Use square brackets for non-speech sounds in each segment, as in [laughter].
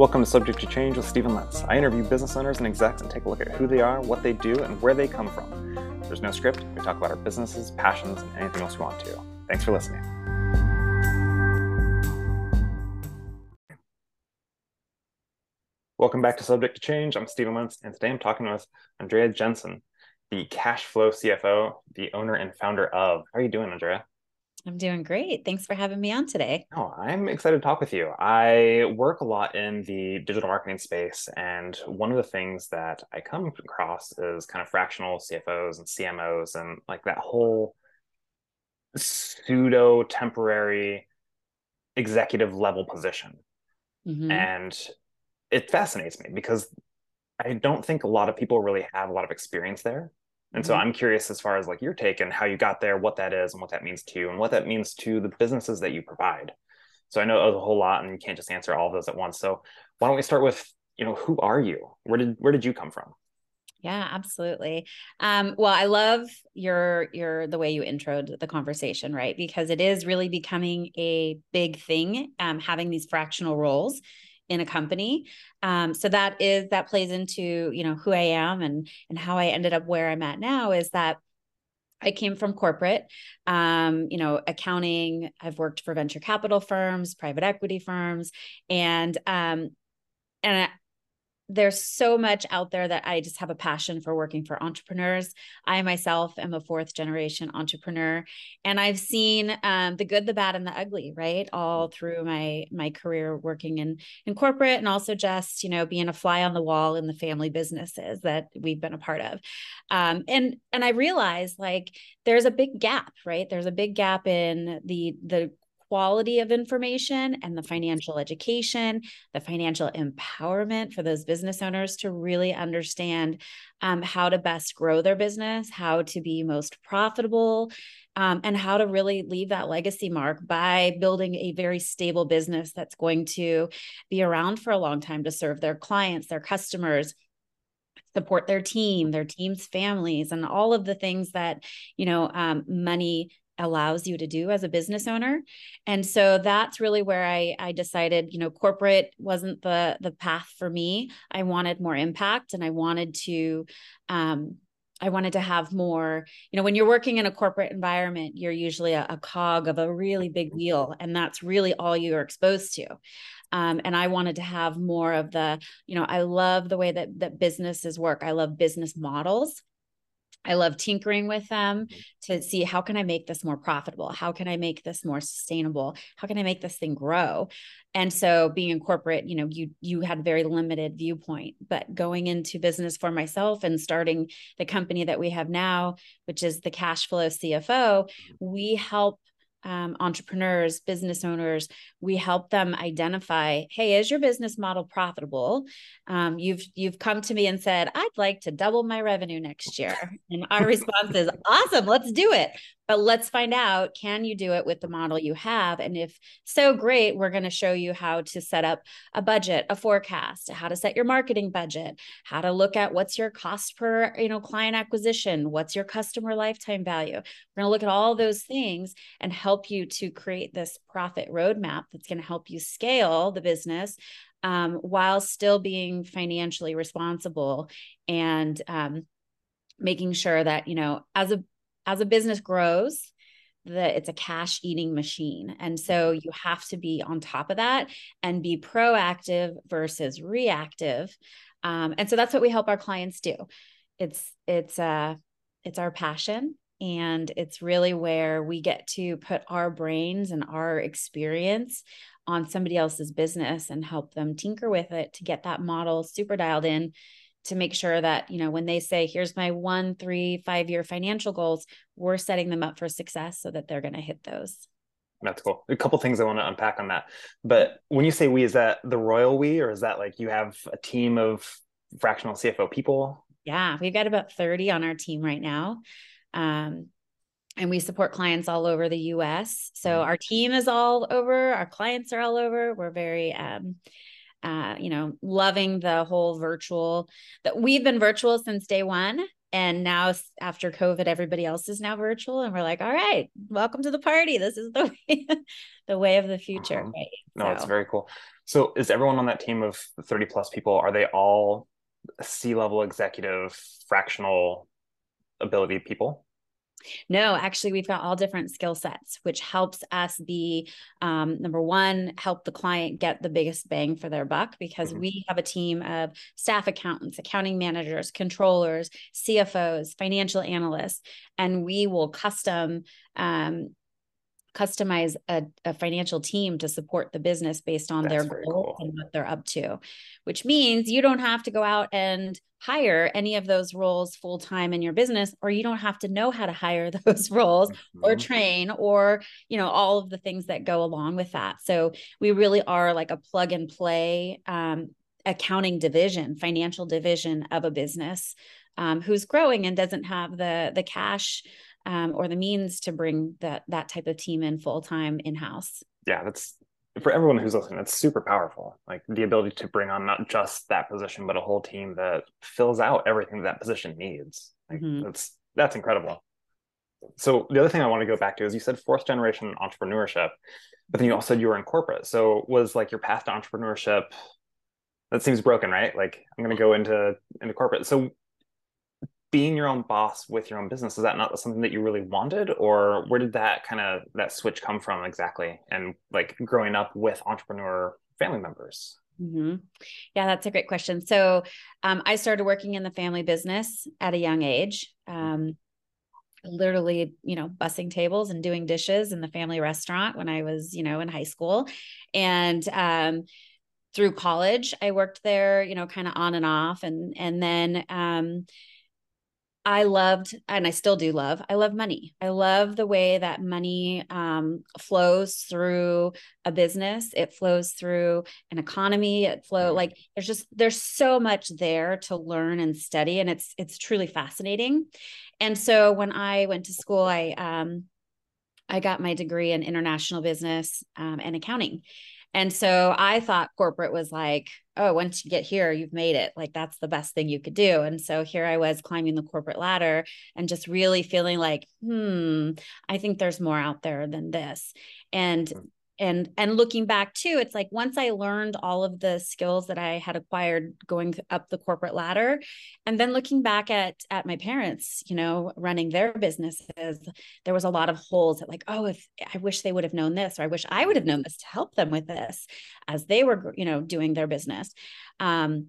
Welcome to Subject to Change with Stephen Lentz. I interview business owners and execs and take a look at who they are, what they do, and where they come from. There's no script. We talk about our businesses, passions, and anything else we want to. Thanks for listening. Welcome back to Subject to Change. I'm Stephen Lentz, and today I'm talking with Andrea Jenson, the cash flow CFO, the owner and founder of. How are you doing, Andrea? I'm doing great. Thanks for having me on today. Oh, I'm excited to talk with you. I work a lot in the digital marketing space, and one of the things that I come across is kind of fractional CFOs and CMOs and like that whole pseudo temporary executive level position. Mm-hmm. And it fascinates me because I don't think a lot of people really have a lot of experience there. And so mm-hmm. I'm curious as far as like your take and how you got there, what that is and what that means to you and what that means to the businesses that you provide. So I know a whole lot and you can't just answer all of those at once. So why don't we start with, you know, who are you? Where did where did you come from? Yeah, absolutely. Um, well, I love your your the way you introed the conversation, right? Because it is really becoming a big thing, um, having these fractional roles in a company um, so that is that plays into you know who i am and and how i ended up where i'm at now is that I came from corporate, um, you know, accounting. I've worked for venture capital firms, private equity firms, and um, and there's so much out there that I just have a passion for working for entrepreneurs. I myself am a fourth generation entrepreneur, and I've seen um, the good, the bad, and the ugly, right, all through my my career working in in corporate, and also just you know being a fly on the wall in the family businesses that we've been a part of. Um, and and I realized like there's a big gap, right? There's a big gap in the the quality of information and the financial education, the financial empowerment for those business owners to really understand um, how to best grow their business, how to be most profitable, um, and how to really leave that legacy mark by building a very stable business that's going to be around for a long time to serve their clients, their customers support their team their team's families and all of the things that you know um, money allows you to do as a business owner and so that's really where i i decided you know corporate wasn't the the path for me i wanted more impact and i wanted to um I wanted to have more, you know, when you're working in a corporate environment, you're usually a, a cog of a really big wheel, and that's really all you're exposed to. Um, and I wanted to have more of the, you know, I love the way that that businesses work. I love business models. I love tinkering with them mm-hmm. to see how can I make this more profitable? How can I make this more sustainable? How can I make this thing grow? And so being in corporate, you know, you you had very limited viewpoint, but going into business for myself and starting the company that we have now, which is the cash flow CFO, mm-hmm. we help um, entrepreneurs, business owners, we help them identify, hey, is your business model profitable? Um, you've you've come to me and said, I'd like to double my revenue next year, and our response is, awesome, let's do it. But let's find out, can you do it with the model you have? And if so, great, we're going to show you how to set up a budget, a forecast, how to set your marketing budget, how to look at what's your cost per you know client acquisition, what's your customer lifetime value. We're going to look at all those things and help you to create this profit roadmap that's going to help you scale the business um, while still being financially responsible and um, making sure that you know as a as a business grows that it's a cash eating machine. And so you have to be on top of that and be proactive versus reactive. Um, and so that's what we help our clients do. It's it's uh it's our passion and it's really where we get to put our brains and our experience on somebody else's business and help them tinker with it to get that model super dialed in to make sure that you know when they say here's my one three five year financial goals we're setting them up for success so that they're going to hit those. That's cool. A couple things i want to unpack on that. But when you say we is that the royal we or is that like you have a team of fractional cfo people? Yeah we've got about 30 on our team right now um, and we support clients all over the us so mm-hmm. our team is all over our clients are all over. We're very um, uh, you know, loving the whole virtual that we've been virtual since day one. and now after covid everybody else is now virtual and we're like all right welcome to the party this is the [laughs] way the way of the future uh-huh. right no so. it's very cool so is everyone on that team of 30 plus people are they all c-level executive fractional ability people no, actually, we've got all different skill sets, which helps us be um, number one, help the client get the biggest bang for their buck because mm-hmm. we have a team of staff accountants, accounting managers, controllers, CFOs, financial analysts, and we will custom um, customize a, a, financial team to support the business based on That's their goals cool. and what they're up to, which means you don't have to go out and hire any of those roles full time in your business, or you don't have to know how to hire [laughs] those roles mm-hmm. or train or, you know, all of the things that go along with that. So we really are like a plug and play um, accounting division, financial division of a business um, who's growing and doesn't have the the cash um, or the means to bring that that type of team in full time in house. Yeah, that's for everyone who's listening. That's super powerful. Like the ability to bring on not just that position, but a whole team that fills out everything that, that position needs. Like mm-hmm. that's that's incredible. So the other thing I want to go back to is you said fourth generation entrepreneurship, but then you also said you were in corporate. So was like your path to entrepreneurship that seems broken, right? Like I'm going to go into into corporate. So being your own boss with your own business is that not something that you really wanted? Or where did that kind of that switch come from exactly? And like growing up with entrepreneur family members? Mm-hmm. yeah that's a great question. So um, i started working in the family business at a young age um, literally you know bussing tables and doing dishes in the family restaurant when i was you know in high school. And um, through college i worked there you know kind of on and off. And and then um, I loved, and I still do love, I love money. I love the way that money um, flows through a business. It flows through an economy. It flow like there's just there's so much there to learn and study, and it's it's truly fascinating. And so when I went to school, I um, I got my degree in international business um, and accounting. And so I thought corporate was like, oh, once you get here, you've made it. Like that's the best thing you could do. And so here I was climbing the corporate ladder and just really feeling like, hmm, I think there's more out there than this. And hmm and and looking back too it's like once i learned all of the skills that i had acquired going up the corporate ladder and then looking back at at my parents you know running their businesses there was a lot of holes that like oh if i wish they would have known this or i wish i would have known this to help them with this as they were you know doing their business um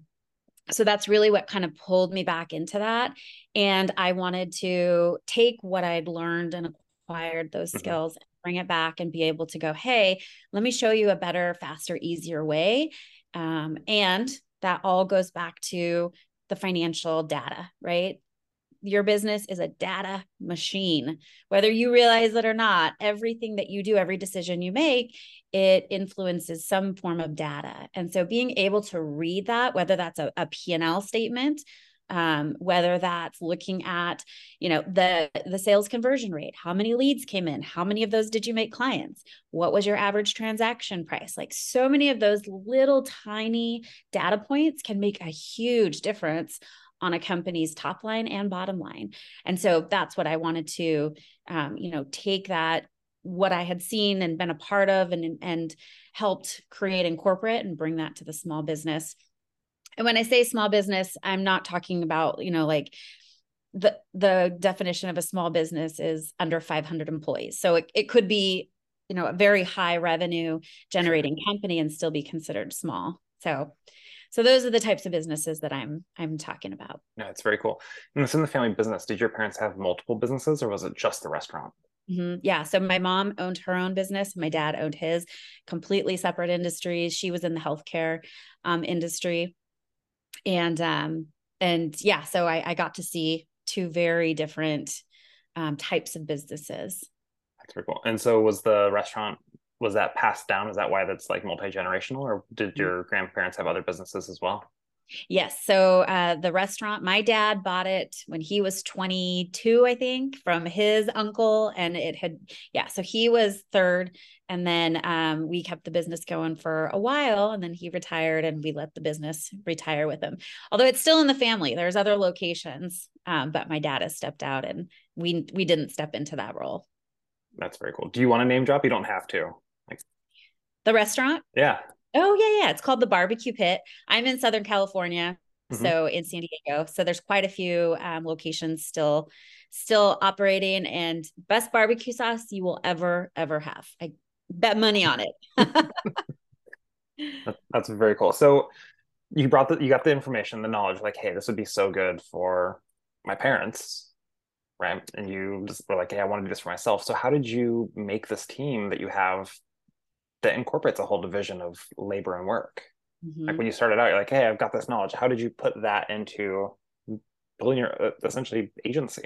so that's really what kind of pulled me back into that and i wanted to take what i'd learned and acquired those mm-hmm. skills bring it back and be able to go, hey, let me show you a better, faster, easier way. Um, and that all goes back to the financial data, right? Your business is a data machine. Whether you realize it or not, everything that you do, every decision you make, it influences some form of data. And so being able to read that, whether that's a, a P&L statement um, whether that's looking at you know the the sales conversion rate how many leads came in how many of those did you make clients what was your average transaction price? Like so many of those little tiny data points can make a huge difference on a company's top line and bottom line. And so that's what i wanted to um, you know take that what i had seen and been a part of and and helped create and corporate and bring that to the small business and when I say small business, I'm not talking about, you know, like the the definition of a small business is under 500 employees. So it, it could be, you know, a very high revenue generating company and still be considered small. So so those are the types of businesses that I'm I'm talking about. Yeah, it's very cool. And it's in the family business. Did your parents have multiple businesses or was it just the restaurant? Mm-hmm. Yeah. So my mom owned her own business. My dad owned his completely separate industries. She was in the healthcare um, industry and um and yeah so i i got to see two very different um, types of businesses. That's very cool. And so was the restaurant was that passed down? Is that why that's like multi-generational or did mm-hmm. your grandparents have other businesses as well Yes. So uh, the restaurant, my dad bought it when he was 22, I think, from his uncle. And it had, yeah. So he was third. And then um, we kept the business going for a while. And then he retired and we let the business retire with him. Although it's still in the family, there's other locations. Um, but my dad has stepped out and we we didn't step into that role. That's very cool. Do you want to name drop? You don't have to. Like the restaurant? Yeah. Oh yeah, yeah. It's called the Barbecue Pit. I'm in Southern California, mm-hmm. so in San Diego. So there's quite a few um, locations still still operating, and best barbecue sauce you will ever ever have. I bet money on it. That's very cool. So you brought the you got the information, the knowledge, like, hey, this would be so good for my parents, right? And you just were like, hey, I want to do this for myself. So how did you make this team that you have that incorporates a whole division of labor and work. Mm-hmm. Like when you started out, you're like, hey, I've got this knowledge. How did you put that into building your uh, essentially agency?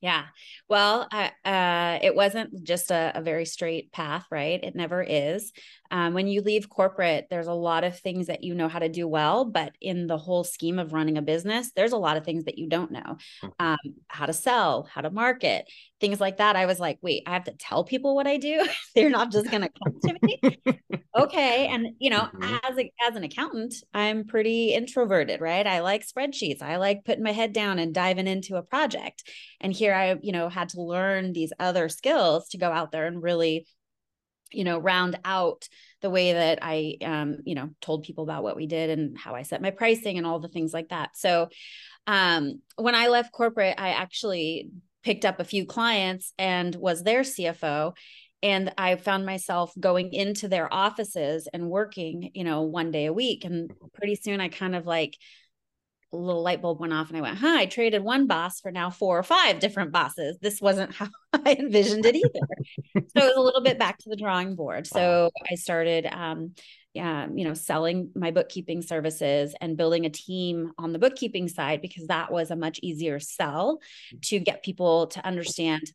Yeah. Well, uh, it wasn't just a, a, very straight path, right? It never is. Um, when you leave corporate, there's a lot of things that you know how to do well, but in the whole scheme of running a business, there's a lot of things that you don't know mm-hmm. um, how to sell, how to market, things like that. I was like, wait, I have to tell people what I do. [laughs] They're not just going to come to me. [laughs] okay. And, you know, mm-hmm. as, a, as an accountant, I'm pretty introverted, right? I like spreadsheets. I like putting my head down and diving into a project. And here I, you know, had to learn these other skills to go out there and really you know round out the way that i um you know told people about what we did and how i set my pricing and all the things like that. So um when i left corporate i actually picked up a few clients and was their cfo and i found myself going into their offices and working you know one day a week. And pretty soon i kind of like a little light bulb went off and I went, huh, I traded one boss for now four or five different bosses. This wasn't [laughs] how I envisioned it either. so it was a little bit back to the drawing board. So I started, um, yeah, you know, selling my bookkeeping services and building a team on the bookkeeping side because that was a much easier sell mm. to get people to understand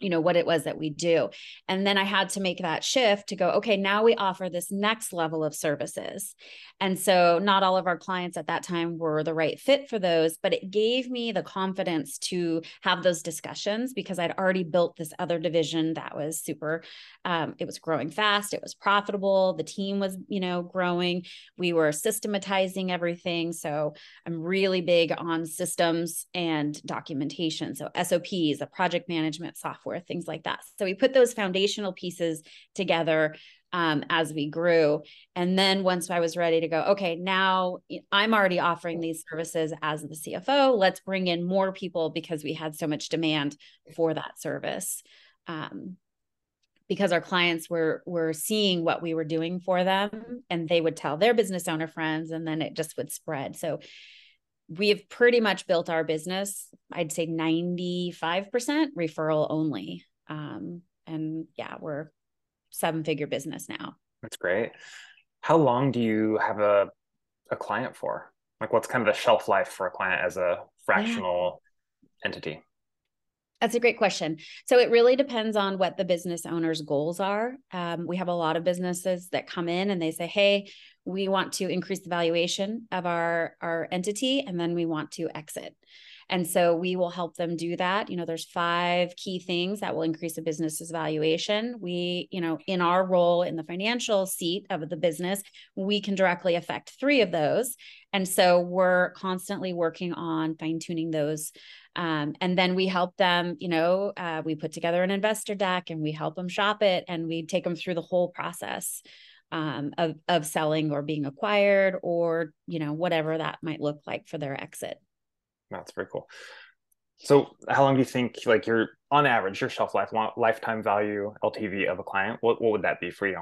you know what it was that we do. And then i had to make that shift to go okay now we offer this next level of services. And so not all of our clients at that time were the right fit for those but it gave me the confidence to have those discussions because i'd already built this other division that was super um, it was growing fast it was profitable the team was you know growing we were systematizing everything. So i'm really big on systems and documentation. So sops a project management software things like that. So we put those foundational pieces together um, as we grew. And then once I was ready to go, okay, now I'm already offering these services as the CFO. Let's bring in more people because we had so much demand for that service. Um, because our clients were were seeing what we were doing for them and they would tell their business owner friends and then it just would spread so we've pretty much built our business i'd say 95% referral only. Um, and yeah we're seven figure business now. That's great. How long do you have a, a client for? Like what's kind of the shelf life for a client as a fractional yeah. entity that's a great question. So it really depends on what the business owner's goals are. Um, we have a lot of businesses that come in and they say, "Hey, we want to increase the valuation of our our entity, and then we want to exit." And so we will help them do that. You know, there's five key things that will increase a business's valuation. We, you know, in our role in the financial seat of the business, we can directly affect three of those. And so we're constantly working on fine tuning those. Um, and then we help them, you know, uh, we put together an investor deck and we help them shop it and we take them through the whole process um, of, of selling or being acquired or, you know, whatever that might look like for their exit. That's very cool. So, how long do you think, like, your on average, your shelf life, lifetime value LTV of a client? What what would that be for you?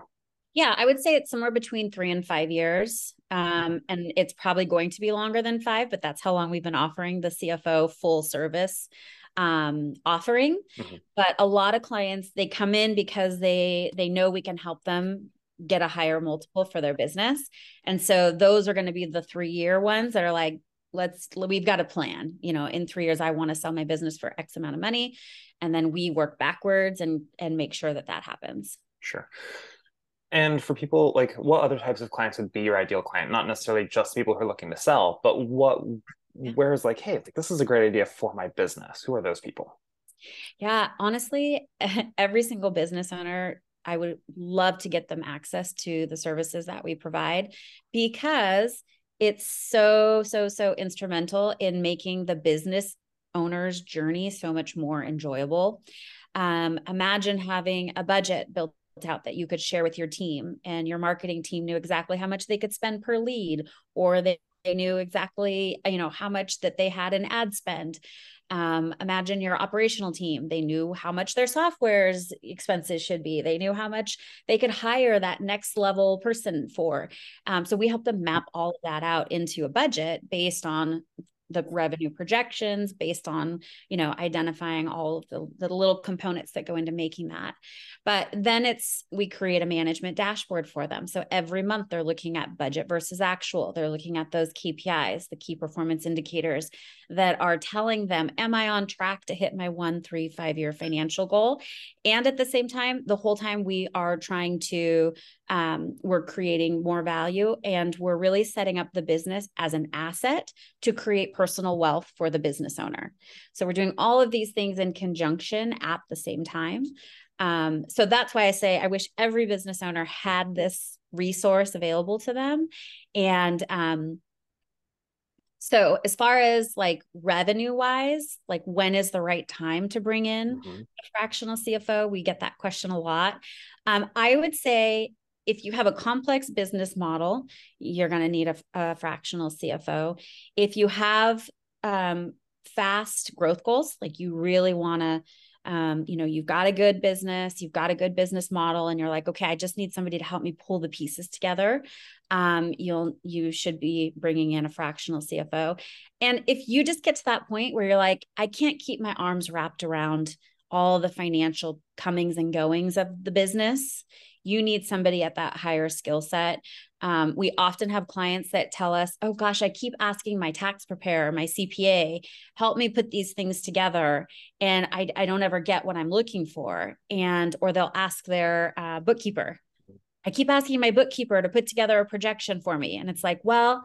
Yeah, I would say it's somewhere between three and five years. Um, and it's probably going to be longer than five, but that's how long we've been offering the CFO full service um, offering. Mm-hmm. But a lot of clients they come in because they they know we can help them get a higher multiple for their business, and so those are going to be the three year ones that are like let's we've got a plan you know in 3 years i want to sell my business for x amount of money and then we work backwards and and make sure that that happens sure And for people like what other types of clients would be your ideal client? Not necessarily just people who are looking to sell, but what where is like, hey, like this is a great idea for my business. Who are those people? Yeah, honestly, [laughs] every single business owner I would love to get them access to the services that we provide because it's so so so instrumental in making the business owner's journey so much more enjoyable. Um, imagine having a budget built out that you could share with your team and your marketing team knew exactly how much they could spend per lead or they, they knew exactly you know how much that they had in ad spend. Um, imagine your operational team they knew how much their software's expenses should be. They knew how much they could hire that next level person for. Um, so we help them map all of that out into a budget based on the revenue projections based on you know identifying all of the, the little components that go into making that. But then it's we create a management dashboard for them. So every month they're looking at budget versus actual. They're looking at those kpis the key performance indicators that are telling them am i on track to hit my one three five year financial goal? And at the same time the whole time we are trying to um, we're creating more value and we're really setting up the business as an asset to create personal wealth for the business owner. So we're doing all of these things in conjunction at the same time. Um, so that's why I say I wish every business owner had this resource available to them. And um, so as far as like revenue wise, like when is the right time to bring in mm-hmm. a fractional CFO? We get that question a lot. Um, I would say if you have a complex business model, you're going to need a, a, fractional CFO. If you have um, fast growth goals, like you really want to, um, you know, you've got a good business, you've got a good business model, and you're like, okay, I just need somebody to help me pull the pieces together. Um, you'll you should be bringing in a fractional CFO. And if you just get to that point where you're like, I can't keep my arms wrapped around all the financial comings and goings of the business you need somebody at that higher skill set. Um, we often have clients that tell us, oh gosh, I keep asking my tax preparer, my CPA, help me put these things together. And I, I don't ever get what I'm looking for. And, or they'll ask their uh, bookkeeper. I keep asking my bookkeeper to put together a projection for me. And it's like, well,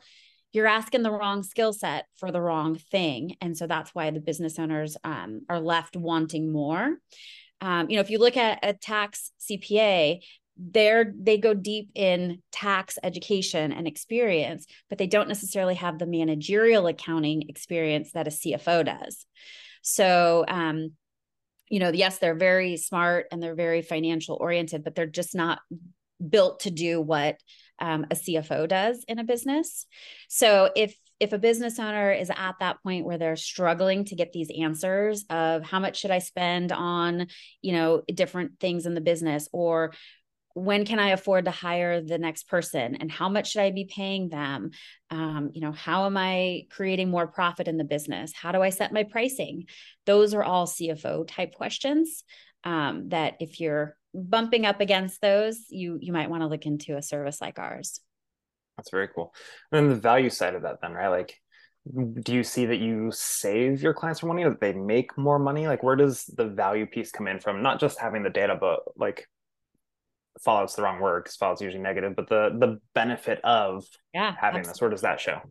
you're asking the wrong skill set for the wrong thing. And so that's why the business owners um, are left wanting more. Um, you know, if you look at a tax CPA, they're they go deep in tax education and experience but they don't necessarily have the managerial accounting experience that a cfo does. So um you know yes they're very smart and they're very financial oriented but they're just not built to do what um, a cfo does in a business. So if if a business owner is at that point where they're struggling to get these answers of how much should i spend on you know different things in the business or when can i afford to hire the next person? And how much should i be paying them? Um, you know how am i creating more profit in the business? How do i set my pricing? Those are all cfo type questions um, that if you're bumping up against those you you might want to look into a service like ours. That's very cool. And the value side of that then right? Like do you see that you save your clients more money or that they make more money? Like where does the value piece come in from? Not just having the data but like fallout's the wrong word because fallout's usually negative, but the the benefit of yeah having absolutely. this, where does that show?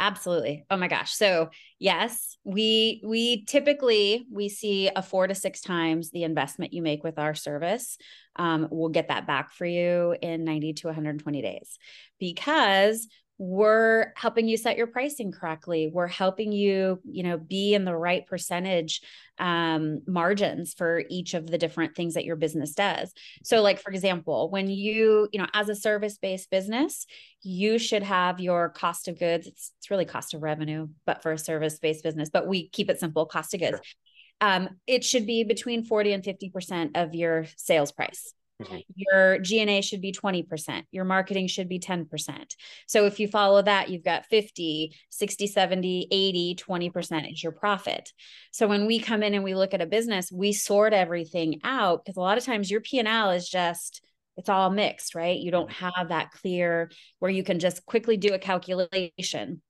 Absolutely. Oh my gosh. So yes, we we typically we see a four to six times the investment you make with our service. Um, we'll get that back for you in 90 to 120 days because we're helping you set your pricing correctly. We're helping you you know be in the right percentage um, margins for each of the different things that your business does. So like for example when you you know as a service based business you should have your cost of goods it's, it's really cost of revenue but for a service based business but we keep it simple cost of goods. Sure. um, it should be between 40 and 50% of your sales price Mm-hmm. Your G&A should be 20%. Your marketing should be 10%. So if you follow that, you've got 50, 60, 70, 80, 20% is your profit. So when we come in and we look at a business, we sort everything out because a lot of times your P&L is just it's all mixed, right? You don't mm-hmm. have that clear where you can just quickly do a calculation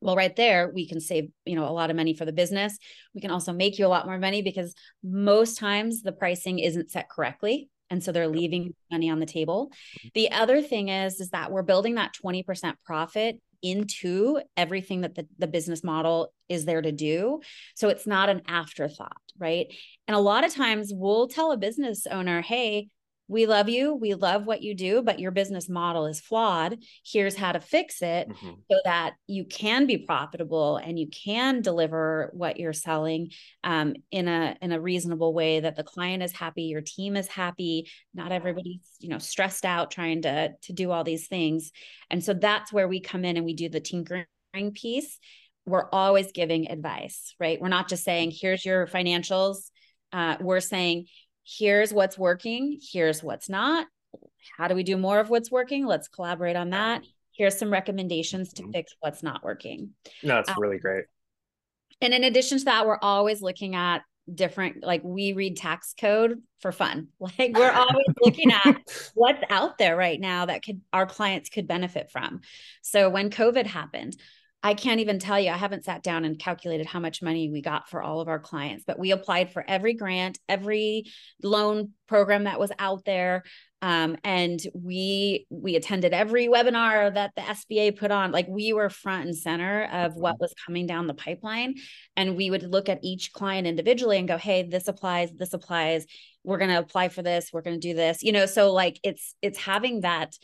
well right there we can save you know a lot of money for the business we can also make you a lot more money because most times the pricing isn't set correctly and so they're leaving money on the table. Mm-hmm. The other thing is is that we're building that 20% profit into everything that the, the business model is there to do. So it's not an afterthought right? And a lot of times we'll tell a business owner hey we love you. We love what you do, but your business model is flawed. Here's how to fix it mm-hmm. so that you can be profitable and you can deliver what you're selling um, in a in a reasonable way that the client is happy, your team is happy, not everybody's you know stressed out trying to to do all these things. And so that's where we come in and we do the tinkering piece. We're always giving advice, right? We're not just saying, here's your financials. Uh, we're saying, here's what's working, here's what's not. How do we do more of what's working? Let's collaborate on that. Here's some recommendations to mm-hmm. fix what's not working. No, that's um, really great. And in addition to that, we're always looking at different like we read tax code for fun [laughs] like we're always looking at [laughs] what's out there right now that could our clients could benefit from so when covid happened I can't even tell you. I haven't sat down and calculated how much money we got for all of our clients, but we applied for every grant, every loan program that was out there. Um, and we we attended every webinar that the SBA put on. Like we were front and center of what mm-hmm. was coming down the pipeline, and we would look at each client individually and go, "Hey, this applies. This applies. We're going to apply for this. We're going to do this." You know, so like it's it's having that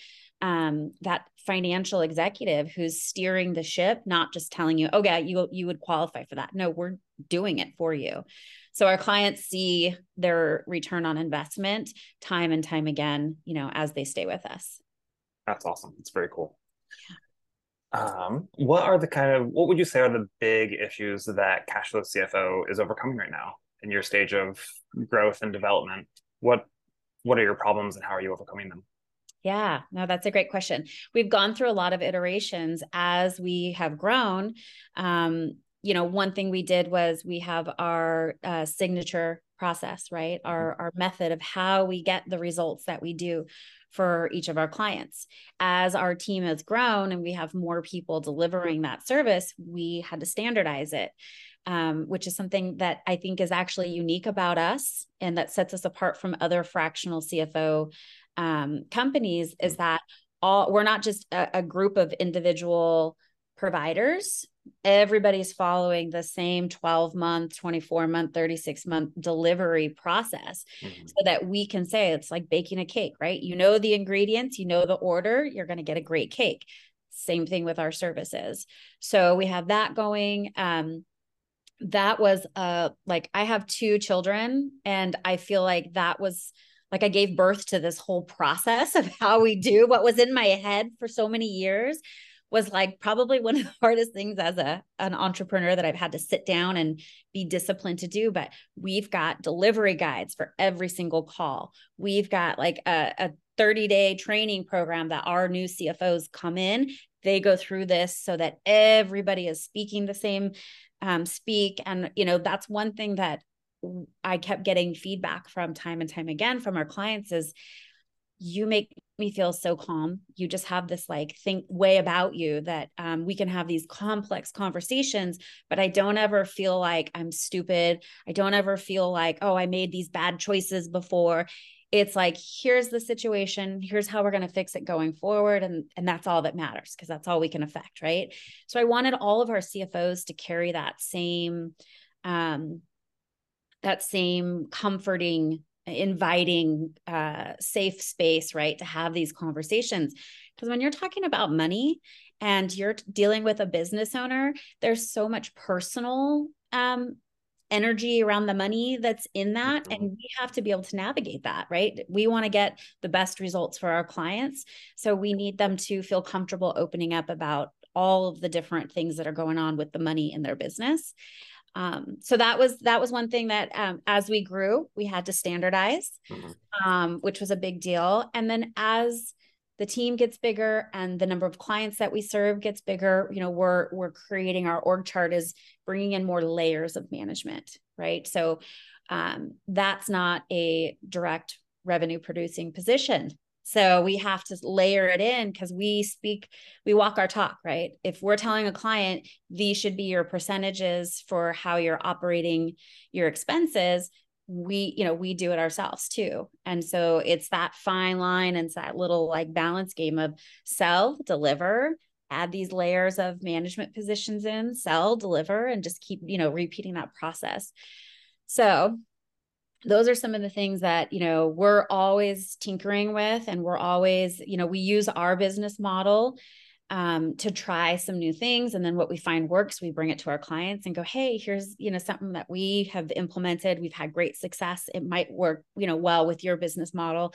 um, that financial executive who's steering the ship, not just telling you, "Oh yeah, you you would qualify for that." No, we're doing it for you. So our clients see their return on investment time and time again, you know, as they stay with us. That's awesome. It's very cool. Um, what are the kind of what would you say are the big issues that Cashflow CFO is overcoming right now in your stage of growth and development? What what are your problems and how are you overcoming them? Yeah, no, that's a great question. We've gone through a lot of iterations as we have grown. Um, you know, one thing we did was we have our uh, signature process, right? Mm-hmm. Our our method of how we get the results that we do for each of our clients. As our team has grown and we have more people delivering that service, we had to standardize it. Um, which is something that I think is actually unique about us and that sets us apart from other fractional CFO um, companies is that all we're not just a, a group of individual providers. Everybody's following the same 12 month 24 month 36 month delivery process mm-hmm. so that we can say it's like baking a cake right? You know the ingredients you know the order you're going to get a great cake. Same thing with our services. So we have that going um that was uh like i have two children and i feel like that was like I gave birth to this whole process of how we do. What was in my head for so many years was like probably one of the [laughs] hardest things as a an entrepreneur that I've had to sit down and be disciplined to do but we've got delivery guides for every single call. We've got like a, a 30 day training program that our new CFOs come in they go through this so that everybody is speaking the same um, speak and you know that's one thing that I kept getting feedback from time and time again from our clients is you make me feel so calm. You just have this like think way about you that um, we can have these complex conversations, but I don't ever feel like I'm stupid. I don't ever feel like, oh, I made these bad choices before. It's like, here's the situation. Here's how we're going to fix it going forward. And, and that's all that matters because that's all we can affect. Right. So I wanted all of our CFOs to carry that same um, that same comforting inviting uh, safe space right to have these conversations because when you're talking about money and you're dealing with a business owner there's so much personal um, energy around the money that's in that mm-hmm. and we have to be able to navigate that right we want to get the best results for our clients so we need them to feel comfortable opening up about all of the different things that are going on with the money in their business um, so that was that was one thing that um, as we grew we had to standardize mm-hmm. um, which was a big deal and then as the team gets bigger and the number of clients that we serve gets bigger. You know we're we're creating our org chart is bringing in more layers of management right? So um, that's not a direct revenue producing position. So we have to layer it in because we speak, we walk our talk, right? If we're telling a client these should be your percentages for how you're operating your expenses, we you know we do it ourselves too. And so it's that fine line and it's that little like balance game of sell deliver add these layers of management positions in sell deliver and just keep you know repeating that process. So those are some of the things that you know we're always tinkering with and we're always you know we use our business model um, to try some new things and then what we find works we bring it to our clients and go hey here's you know something that we have implemented. We've had great success. It might work you know well with your business model.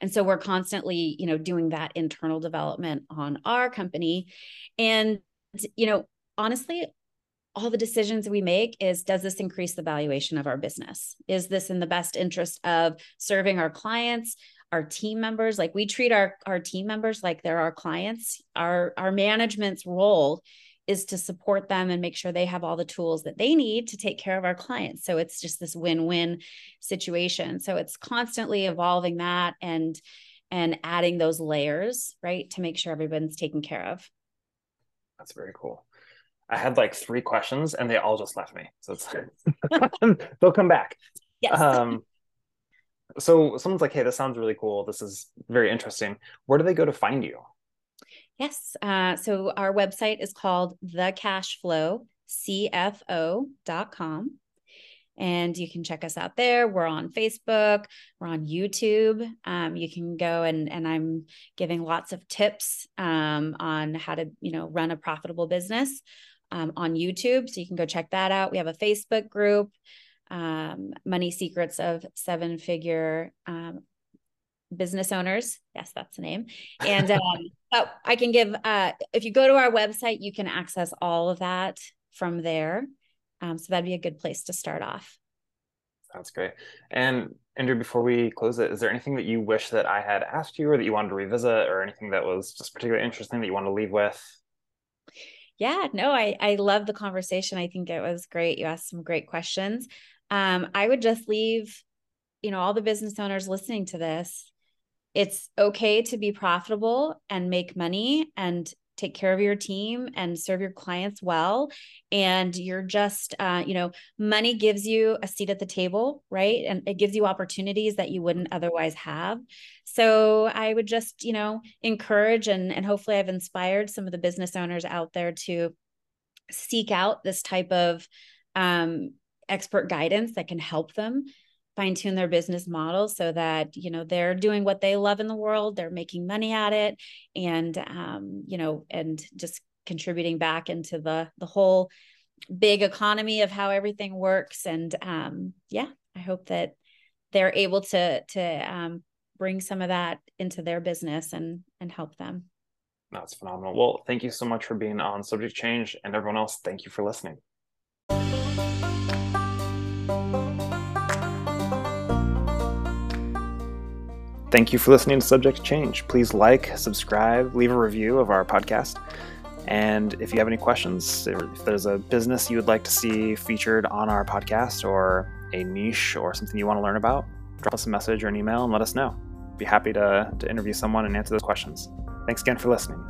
And so we're constantly you know doing that internal development on our company. And you know honestly all the decisions we make is does this increase the valuation of our business? Is this in the best interest of serving our clients our team members like we treat our our team members like they're our clients. Our our management's role is to support them and make sure they have all the tools that they need to take care of our clients. So it's just this win-win situation. So it's constantly evolving that and and adding those layers right to make sure everyone's taken care of. That's very cool. I had like three questions and they all just left me. So it's [laughs] [laughs] they'll come back. Yes. um so someone's like, hey, this sounds really cool. This is very interesting. Where do they go to find you? Yes. Uh, so our website is called thecashflowcfo.com. And you can check us out there. We're on Facebook, we're on YouTube. Um, you can go and and I'm giving lots of tips um, on how to, you know, run a profitable business um, on YouTube. So you can go check that out. We have a Facebook group um, money secrets of seven figure um, business owners. Yes, that's the name. And [laughs] um, but I can give, uh, if you go to our website, you can access all of that from there. Um, so that'd be a good place to start off. Sounds great. And Andrew, before we close it, is there anything that you wish that I had asked you or that you wanted to revisit or anything that was just particularly interesting that you want to leave with? Yeah, no, I I love the conversation. I think it was great. You asked some great questions um, I would just leave, you know, all the business owners listening to this. It's okay to be profitable and make money and take care of your team and serve your clients well. And you're just uh, you know money gives you a seat at the table right? And it gives you opportunities that you wouldn't otherwise have. So i would just you know encourage and and hopefully i've inspired some of the business owners out there to seek out this type of um, expert guidance that can help them fine tune their business model so that you know they're doing what they love in the world they're making money at it and um, you know and just contributing back into the the whole big economy of how everything works. And um, yeah i hope that they're able to to um, bring some of that into their business and and help them. That's phenomenal. Well thank you so much for being on subject change and everyone else thank you for listening Thank you for listening to Subject Change. Please like, subscribe, leave a review of our podcast. And if you have any questions, if there's a business you would like to see featured on our podcast or a niche or something you want to learn about, drop us a message or an email and let us know. Be happy to, to interview someone and answer those questions. Thanks again for listening.